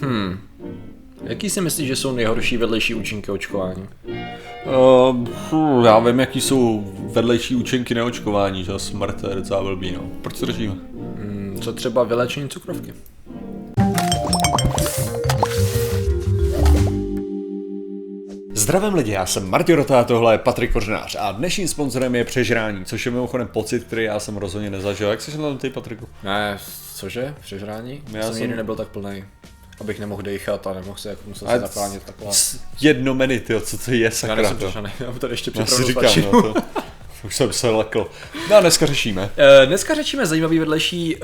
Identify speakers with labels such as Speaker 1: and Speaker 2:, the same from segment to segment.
Speaker 1: Hmm. Jaký si myslíš, že jsou nejhorší vedlejší účinky očkování?
Speaker 2: Uh, já vím, jaký jsou vedlejší účinky neočkování, že smrt je docela blbý, no. Proč to držíme?
Speaker 1: Hmm, co třeba vylečení cukrovky?
Speaker 2: Zdravím lidi, já jsem Martin Rota, tohle je Patrik Kořenář a dnešním sponzorem je Přežrání, což je mimochodem pocit, který já jsem rozhodně nezažil. Jak jsi na tom ty, Patriku?
Speaker 1: Ne, cože? Přežrání? Já,
Speaker 2: Já
Speaker 1: jsem
Speaker 2: jsem-
Speaker 1: nikdy nebyl tak plný. Abych nemohl dechat a nemohl se, jako musel se
Speaker 2: Ale
Speaker 1: zapánit takhle.
Speaker 2: Jedno menu, tyjo, co to je,
Speaker 1: Já
Speaker 2: sakra.
Speaker 1: nejsem
Speaker 2: to.
Speaker 1: přežraný, já tady ještě
Speaker 2: Já
Speaker 1: připravil
Speaker 2: říkám, no, to, už jsem se lekl. No a dneska řešíme.
Speaker 1: Eh, Dneska řečíme zajímavý vedlejší uh,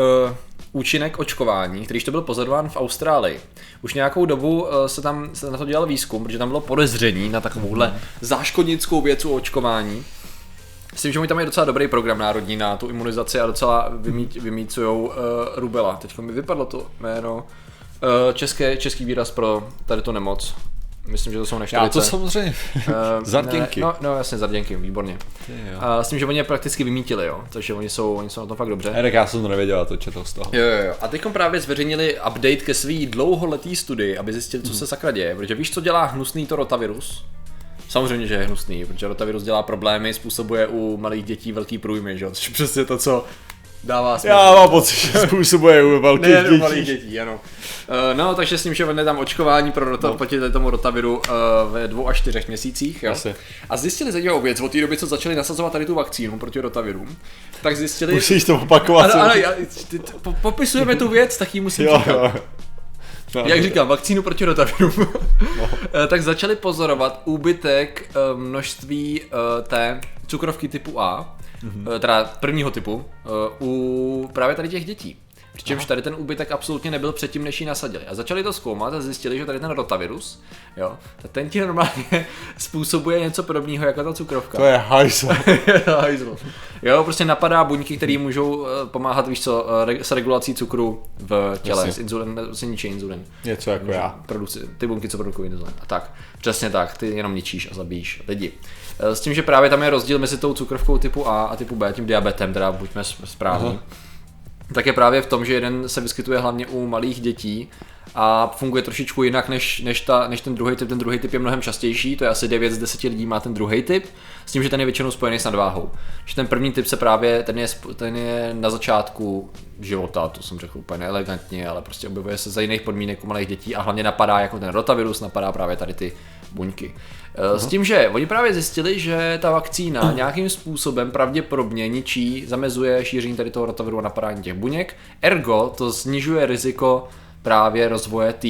Speaker 1: účinek očkování, kterýž to byl pozorován v Austrálii. Už nějakou dobu uh, se tam se na to dělal výzkum, protože tam bylo podezření na takovouhle záškodnickou věc u očkování. Myslím, že oni tam je docela dobrý program národní na tu imunizaci a docela vymít, vymícujou uh, rubela. Teď mi vypadlo to jméno. Uh, české, český výraz pro tady tu nemoc. Myslím, že to jsou
Speaker 2: Já
Speaker 1: neštovice.
Speaker 2: to samozřejmě.
Speaker 1: Eh,
Speaker 2: Zarděnky.
Speaker 1: Ne, no, no jasně, zarděnky, výborně.
Speaker 2: jo.
Speaker 1: A s tím, že oni je prakticky vymítili, jo. Takže oni jsou, oni jsou na tom fakt dobře.
Speaker 2: Erek, já jsem to nevěděl, já to četl z toho.
Speaker 1: Jo, jo, jo. A teď právě zveřejnili update ke svý dlouholetý studii, aby zjistili, co se sakra děje. Protože víš, co dělá hnusný to rotavirus? Samozřejmě, že je hnusný, protože rotavirus dělá problémy, způsobuje u malých dětí velký průjmy, že jo? Což je přesně to, co dává smysl.
Speaker 2: Já mám pocit, že způsobuje u velkých
Speaker 1: Ne,
Speaker 2: dětí.
Speaker 1: malých dětí, ano. Uh, no, takže s tím, že on tam očkování pro rota, no. proti tomu rotaviru uh, ve dvou až čtyřech měsících. Jo?
Speaker 2: Jasně.
Speaker 1: A zjistili zajímavou věc, od té doby, co začali nasazovat tady tu vakcínu proti rotavirům, tak zjistili...
Speaker 2: Musíš to opakovat.
Speaker 1: Ano, ano, já, ty, ty, po, popisujeme tu věc, tak ji musím
Speaker 2: jo,
Speaker 1: říkat.
Speaker 2: jo. No,
Speaker 1: Jak říkám, vakcínu proti rotavirům. Eh, tak začali pozorovat úbytek množství té cukrovky typu A, mm-hmm. teda prvního typu, eh, u právě tady těch dětí. Přičemž tady ten úbytek absolutně nebyl předtím, než ji nasadili. A začali to zkoumat a zjistili, že tady ten rotavirus, jo, tak ten ti normálně způsobuje něco podobného jako ta cukrovka.
Speaker 2: To je hajzl.
Speaker 1: Hajzl. jo, prostě napadá buňky, které můžou eh, pomáhat, víš co, s regulací cukru v těle,
Speaker 2: Jasně.
Speaker 1: s inzulin, se ničí inzulin.
Speaker 2: Něco jako já.
Speaker 1: Produci, ty buňky, co produkují inzulin. A tak, přesně tak, ty jenom ničíš a zabíjíš lidi. Eh, S tím, že právě tam je rozdíl mezi tou cukrovkou typu A a typu B, tím diabetem, teda buďme správní.
Speaker 2: Aha.
Speaker 1: Tak je právě v tom, že jeden se vyskytuje hlavně u malých dětí a funguje trošičku jinak než, než, ta, než ten druhý typ. Ten druhý typ je mnohem častější, to je asi 9 z 10 lidí má ten druhý typ, s tím, že ten je většinou spojený s nadváhou. Že ten první typ se právě, ten je, ten je na začátku života, to jsem řekl úplně elegantně, ale prostě objevuje se za jiných podmínek u malých dětí a hlavně napadá jako ten rotavirus, napadá právě tady ty buňky. Eh, S tím, že oni právě zjistili, že ta vakcína nějakým způsobem pravděpodobně ničí, zamezuje šíření tady toho rotaviru a napadání těch buněk, ergo to snižuje riziko právě rozvoje té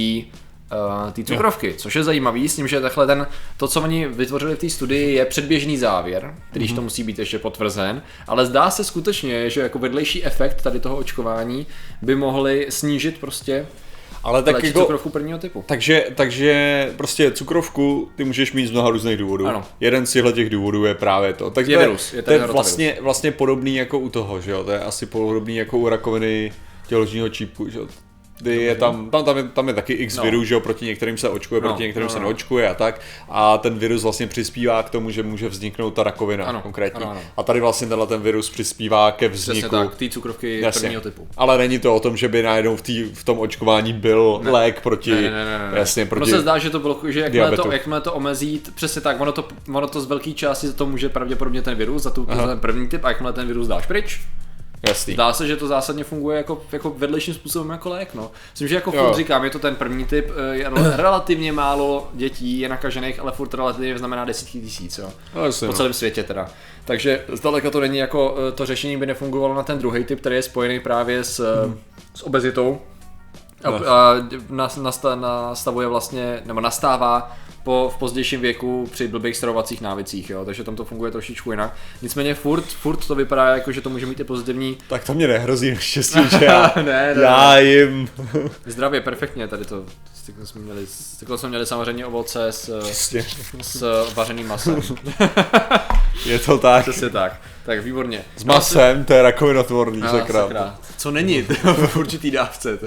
Speaker 1: uh, té cukrovky, což je zajímavý, s tím, že takhle ten, to, co oni vytvořili v té studii, je předběžný závěr, kterýž to musí být ještě potvrzen, ale zdá se skutečně, že jako vedlejší efekt tady toho očkování by mohli snížit prostě
Speaker 2: Ale tak jako,
Speaker 1: cukrovku prvního typu.
Speaker 2: takže, takže prostě cukrovku ty můžeš mít z mnoha různých důvodů.
Speaker 1: Ano.
Speaker 2: Jeden z těchto těch důvodů je právě to. Tak
Speaker 1: Je
Speaker 2: to
Speaker 1: virus, je
Speaker 2: je,
Speaker 1: ten
Speaker 2: to je vlastně, vlastně podobný jako u toho, že jo? To je asi podobný jako u rakoviny těložního čípku, že jo? Kdy je tam, tam, tam, je, tam je taky x
Speaker 1: No.
Speaker 2: virů, že jo, proti některým se očkuje,
Speaker 1: No,
Speaker 2: proti některým
Speaker 1: no,
Speaker 2: se
Speaker 1: no.
Speaker 2: neočkuje a tak. A ten virus vlastně přispívá k tomu, že může vzniknout ta rakovina
Speaker 1: Ano,
Speaker 2: konkrétní.
Speaker 1: ano, ano.
Speaker 2: A tady vlastně tenhle ten virus přispívá ke
Speaker 1: Přesně
Speaker 2: vzniku.
Speaker 1: tak, té cukrovky
Speaker 2: Jasně.
Speaker 1: prvního typu.
Speaker 2: Ale není to o tom, že by najednou v, tý, v tom očkování byl ne. lék proti,
Speaker 1: Ne, ne, ne, ne, ne.
Speaker 2: jasně, proti
Speaker 1: Ono se zdá, že to bylo, že jakmile to, jakmile to omezí, přesně tak, ono to, ono to z velké části za to může pravděpodobně ten virus, za, tu, za ten první typ, a jakmile ten virus dáš pryč,
Speaker 2: Jasný.
Speaker 1: Zdá se, že to zásadně funguje jako, jako vedlejším způsobem jako lék, no. Myslím, že jako
Speaker 2: Jo.
Speaker 1: furt říkám, je to ten první typ, eh, je rel- relativně málo dětí je nakažených, ale furt relativně znamená desítky tisíc, jo.
Speaker 2: No, jasně,
Speaker 1: Po
Speaker 2: no.
Speaker 1: celém světě teda. Takže zdaleka to není jako, eh, to řešení by nefungovalo na ten druhý typ, který je spojený právě s,
Speaker 2: Hmm.
Speaker 1: s obezitou. Nasta, nastavuje vlastně, nebo nastává po, v pozdějším věku při blbých stravovacích návicích, jo, takže tam to funguje trošičku jinak. Nicméně furt, furt to vypadá jako, že to může mít i pozitivní
Speaker 2: Tak to mě nehrozí naštěstí, že já,
Speaker 1: ne, ne,
Speaker 2: já jim.
Speaker 1: Zdravě, perfektně, tady to. Takhle jsme měli, takhle jsme měli samozřejmě ovoce s,
Speaker 2: Prostě,
Speaker 1: s vařeným masem.
Speaker 2: je to tak.
Speaker 1: Přesně tak. Tak výborně.
Speaker 2: S masem, to je rakovinotvorný,
Speaker 1: No,
Speaker 2: sakra.
Speaker 1: sakra. Co není, to v určitý dávce, to.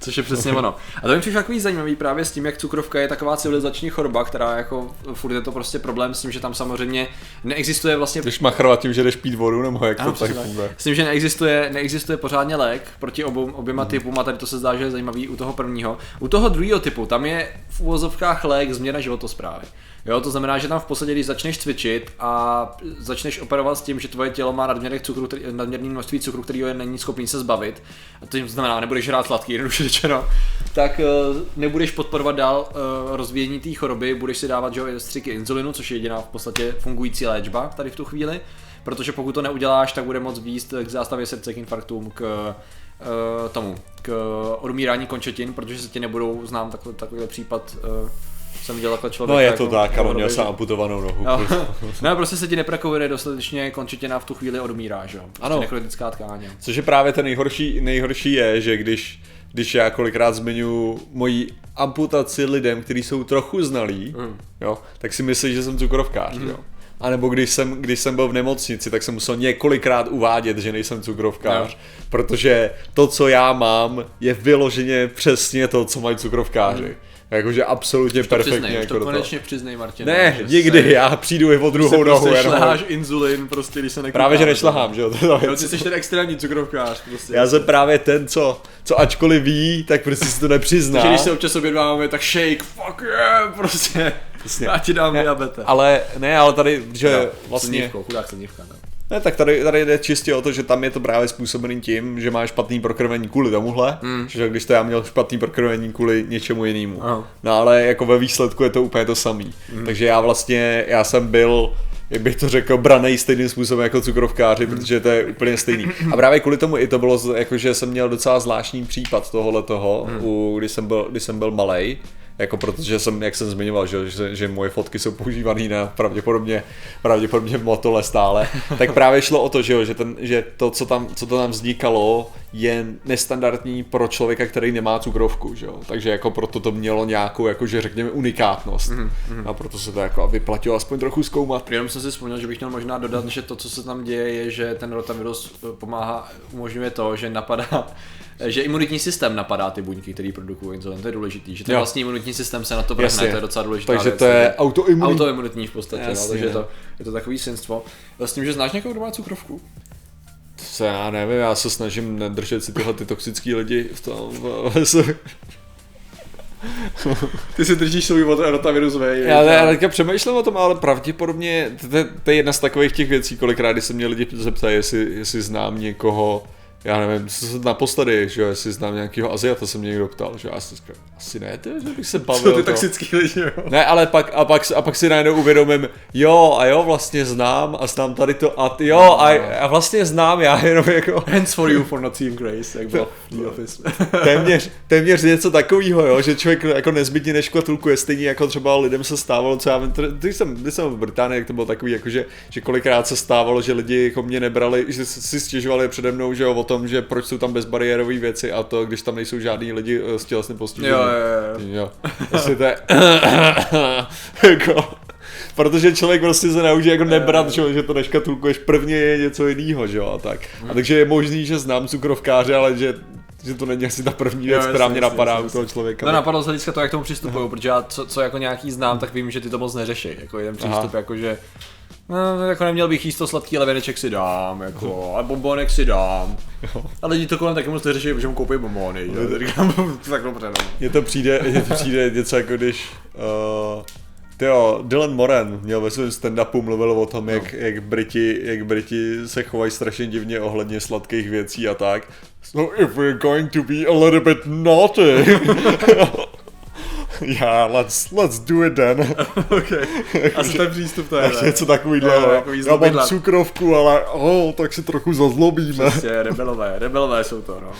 Speaker 1: což je přesně ono. A to mi přišlo takový zajímavý právě s tím, jak cukrovka je taková civilizační choroba, která jako furt je to prostě problém s tím, že tam samozřejmě neexistuje vlastně
Speaker 2: Když machrovat tím, že jdeš pít vodu, nebo jak
Speaker 1: Ano,
Speaker 2: to tak funguje.
Speaker 1: S tím, že neexistuje, neexistuje pořádně lék proti obou, oběma typům a tady to se zdá, že je zajímavý u toho prvního. U toho druhého typu, tam je v úvozovkách lék změna životosprávy. Jo, to znamená, že tam v podstatě, když začneš cvičit a začneš operovat s tím, že tvoje tělo má nadměrek cukru, který, nadměrný množství cukru, který je není schopný se zbavit, a to znamená, nebudeš hrát sladký, jednoduše řečeno, tak eh, nebudeš podporovat dál eh, rozvíjení té choroby, budeš si dávat že, střiky inzulinu, což je jediná v podstatě fungující léčba tady v tu chvíli, protože pokud to neuděláš, tak bude moc výst k zástavě srdce, k infarktům, k eh, tomu, k odumírání končetin, protože se ti nebudou, znám takový, takovýhle případ, jsem viděl takhle člověka.
Speaker 2: No je
Speaker 1: jako
Speaker 2: to tak, ale měl jsem amputovanou nohu.
Speaker 1: No, no, prostě se ti neprekovuje dostatečně končetina v tu chvíli odumírá, že jo? Prostě
Speaker 2: Ano.
Speaker 1: Nekrotická tkáň.
Speaker 2: Což je právě ten nejhorší, nejhorší je, že když, když já kolikrát zmiňuji moji amputaci lidem, kteří jsou trochu znalí,
Speaker 1: Mm.
Speaker 2: jo, tak si myslí, že jsem cukrovkář, jo. A nebo když jsem, když jsem byl v nemocnici, tak jsem musel několikrát uvádět, že nejsem cukrovkář,
Speaker 1: Jo.
Speaker 2: protože to, co já mám, je vyloženě přesně to, co mají cukrovkáři. Jakože absolutně
Speaker 1: To
Speaker 2: perfektně.
Speaker 1: přiznej, už
Speaker 2: jako
Speaker 1: to konečně přiznej, Martin.
Speaker 2: Ne, nikdy,
Speaker 1: se-
Speaker 2: já přijdu i o druhou
Speaker 1: se
Speaker 2: nohu.
Speaker 1: prostě
Speaker 2: jenom-
Speaker 1: šleháš inzulin, prostě, když se nekoukáš.
Speaker 2: Právě, že nešlahám, že jo. to
Speaker 1: Jo, ty jsi ten extrémní cukrovkář, prostě.
Speaker 2: Já jsem právě ten, co, co ačkoliv ví, tak prostě si to nepřizná.
Speaker 1: Takže když se občas obědváme, tak shake, fuck yeah, prostě.
Speaker 2: Přesně.
Speaker 1: Já ti dám diabetes.
Speaker 2: Ale ne, ale tady, že
Speaker 1: Jo,
Speaker 2: vlastně...
Speaker 1: Slinivkou, chudák slinivka, no.
Speaker 2: Ne, tak tady, tady jde čistě o to, že tam je to právě způsobený tím, že máš špatný prokrvení kvůli tomuhle, mm. že když to já měl špatný prokrvení kvůli něčemu jinému. No ale jako ve výsledku je to úplně to samý. Mm. Takže já vlastně, já jsem byl jak bych to řekl, branej stejným způsobem jako cukrovkáři, protože to je úplně stejný. A právě kvůli tomu i to bylo, z- jako že jsem měl docela zvláštní případ tohohle toho, u, když jsem byl, když jsem byl malej, jako protože jsem, jak jsem zmiňoval, že, že, že moje fotky jsou používané na pravděpodobně, pravděpodobně v motole stále, tak právě šlo o to, že, že, ten, že to, co tam, co to tam vznikalo, je nestandardní pro člověka, který nemá cukrovku, že jo? takže jako proto to mělo nějakou, jakože řekněme, unikátnost. Mm-hmm. A proto se to jako vyplatilo aspoň trochu zkoumat.
Speaker 1: Jenom jsem si vzpomněl, že bych měl možná dodat, že to, co se tam děje, je, že ten rotavirus eh, pomáhá, umožňuje to, že napadá, že imunitní systém napadá ty buňky, které produkují inzulin. To je důležitý, že ten vlastní imunitní systém se na to vrhne,
Speaker 2: Jasně.
Speaker 1: to je docela důležitá
Speaker 2: Takže
Speaker 1: věc.
Speaker 2: to je autoimunitní.
Speaker 1: autoimunitní v podstatě, no,
Speaker 2: Jasně.
Speaker 1: takže je to, je to takový synstvo. S tím, že znáš někoho, kdo má cukrovku?
Speaker 2: Se, já nevím, já se snažím nedržet si tyhle ty toxický lidi v tom, v,
Speaker 1: Ty si držíš svůj rotavirus ve.
Speaker 2: Já, já teďka přemýšlím o tom, ale pravděpodobně to, je- to je jedna z takových těch věcí, kolikrát, když se mě lidi zeptají, jestli, jestli znám někoho, já nevím, co se naposledy, že jo, jestli znám nějakého Aziata, se mě někdo ptal, že já si říkám, asi ne, to, že bych se bavil.
Speaker 1: Co ty
Speaker 2: to.
Speaker 1: toxický lidi, jo?
Speaker 2: Ne, ale pak, a pak, a pak si najednou uvědomím, jo, a jo, vlastně znám a znám tady to a ty, jo, a, a vlastně znám, já jenom jako
Speaker 1: Hands for you for not seeing grace, jak bylo v The Office.
Speaker 2: téměř, téměř něco takového, jo, že člověk jako nezbytně neškatulkuje, stejně jako třeba lidem se stávalo, co já vím, když jsem, když jsem v Británii, jak to bylo takový, jako že, že kolikrát se stávalo, že lidi jako mě nebrali, že si stěžovali přede mnou, že jo, o tom, že proč jsou tam bezbariérové věci a to, když tam nejsou žádní lidi eh, s tělesným postižením.
Speaker 1: Jo, jo, jo.
Speaker 2: jo. Jestli to je, jako, Protože člověk prostě se naučí jako nebrat, že, že to neškatulkuješ, prvně je něco jiného, že jo, a tak. A takže je možný, že znám cukrovkáře, ale že, že to není asi ta první věc,
Speaker 1: Jo,
Speaker 2: která mě napadá
Speaker 1: jasně,
Speaker 2: u toho člověka.
Speaker 1: No napadlo z hlediska to, jak k tomu přistupují, protože já co, co, jako nějaký znám, tak vím, že ty to moc neřeší. Jako jeden přístup, jako že No, jako neměl bych jíst to sladký, ale věneček si dám, jako, a bombonek si dám. A lidi to kolem taky moc neřeší, protože mu koupí bombony, že? Tak říkám, tak dobře, no.
Speaker 2: Mně to přijde, mně to přijde něco jako když uh, Tyjo, Dylan Moran měl ve svém stand-upu mluvil o tom, jak, jak, Briti, jak Briti se chovají strašně divně ohledně sladkých věcí a tak. So if we're going to be a little bit naughty. yeah, let's, let's do it then.
Speaker 1: okay. Asi ten přístup to je,
Speaker 2: Takže něco
Speaker 1: Jo,
Speaker 2: takovýhle.
Speaker 1: takový
Speaker 2: Já mám cukrovku, ale oh, tak si trochu zazlobíme.
Speaker 1: Prostě rebelové, rebelové jsou to, no.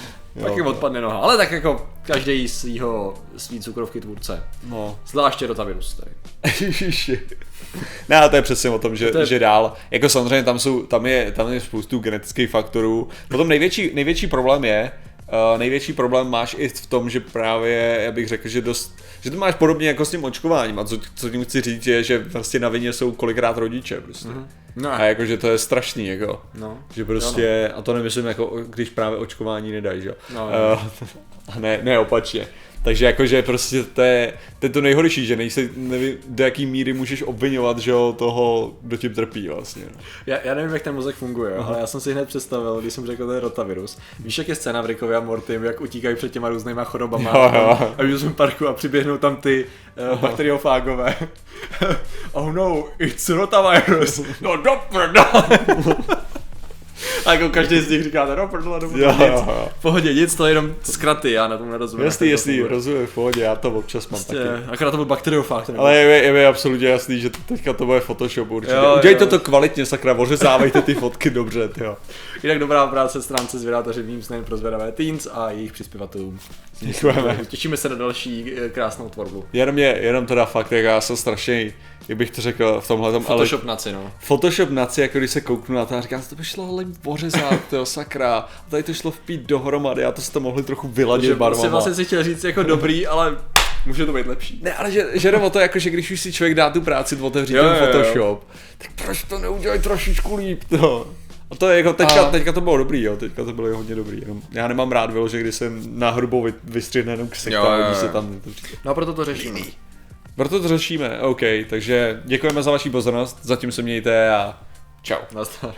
Speaker 1: Taky odpadne noha, ale tak jako každý svýho, svý cukrovky tvůrce.
Speaker 2: No.
Speaker 1: Zvláště rotavirus tady.
Speaker 2: Ne, to je přesně o tom, že,
Speaker 1: To je-
Speaker 2: že dál, jako samozřejmě tam, jsou, tam, je, tam je spoustu genetických faktorů. Potom největší, největší problém je, největší problém máš i v tom, že právě, já bych řekl, že dost, že to máš podobně jako s tím očkováním a co, co tím chci říct je, že vlastně na vině jsou kolikrát rodiče prostě. Mm-hmm.
Speaker 1: No.
Speaker 2: A jakože to je strašný, jako.
Speaker 1: No.
Speaker 2: Že prostě, a to nemyslím jako, když právě očkování nedají, že jo.
Speaker 1: No,
Speaker 2: Eh, a ne, ne opačně. Takže jakože prostě to je, to je to nejhorší, že nejsi, nevím, do jaký míry můžeš obvinovat, že jo, toho, kdo tím trpí vlastně. No.
Speaker 1: Já, já nevím, jak ten mozek funguje, ale já jsem si hned představil, když jsem řekl ten rotavirus. Víš, jak je scéna v Rickovi a Mortym, jak utíkají před těma různýma chorobama
Speaker 2: Jo, jo.
Speaker 1: a v parku a přiběhnou tam ty uh, bakteriofágové. oh no, it's rotavirus. No do prdele. A jako každý z nich říká, no do prdele,
Speaker 2: Jo,
Speaker 1: nic.
Speaker 2: jo, jo.
Speaker 1: V pohodě, nic, to je jenom zkraty, já na tom nerozumím.
Speaker 2: Jasný,
Speaker 1: to
Speaker 2: jasný, rozumím, v pohodě, já to občas mám
Speaker 1: Prostě,
Speaker 2: taky.
Speaker 1: akorát to byl bakteriofág. ten
Speaker 2: Ale je, mi- je mi absolutně jasný, že teďka to bude Photoshop určitě.
Speaker 1: Jo,
Speaker 2: Udělejte
Speaker 1: jo.
Speaker 2: to kvalitně, sakra, ořezávejte ty fotky dobře, jo.
Speaker 1: Jinak dobrá práce stránce zvědátaři Memes nejen pro zvědavé teens a jejich přispěvatelům.
Speaker 2: Děkujeme.
Speaker 1: Těšíme se na další eh, krásnou tvorbu.
Speaker 2: Jenom mě, jenom teda fakt, jak já jsem strašně, jak bych to řekl v tomhle tom, ale
Speaker 1: Photoshop naci, no.
Speaker 2: Photoshop naci, jako když se kouknu na to a říkám, to by šlo ale pořezat, to sakra. A tady to šlo vpít dohromady a to jste mohli trochu vyladit
Speaker 1: Že
Speaker 2: barvama.
Speaker 1: vlastně, vlastně si chtěl říct jako dobrý, ale může to být lepší.
Speaker 2: Ne, ale že, že to, jako, že když už si člověk dá tu práci, otevřít
Speaker 1: Jo,
Speaker 2: ten
Speaker 1: jo, jo.
Speaker 2: Photoshop, tak proč to neudělají trošičku líp, to. A to je jako, teďka,
Speaker 1: A-
Speaker 2: teďka to bylo dobrý, jo, teďka to bylo hodně dobrý, jenom já nemám rád bylo, že když jsem na hrubou vy, vystřihne jenom
Speaker 1: Jo,
Speaker 2: a
Speaker 1: jo,
Speaker 2: hodí
Speaker 1: jo.
Speaker 2: se tam to říká.
Speaker 1: No a proto to řešíme.
Speaker 2: Proto to řešíme, OK, takže děkujeme za vaši pozornost, zatím se mějte a čau.
Speaker 1: Nazdar.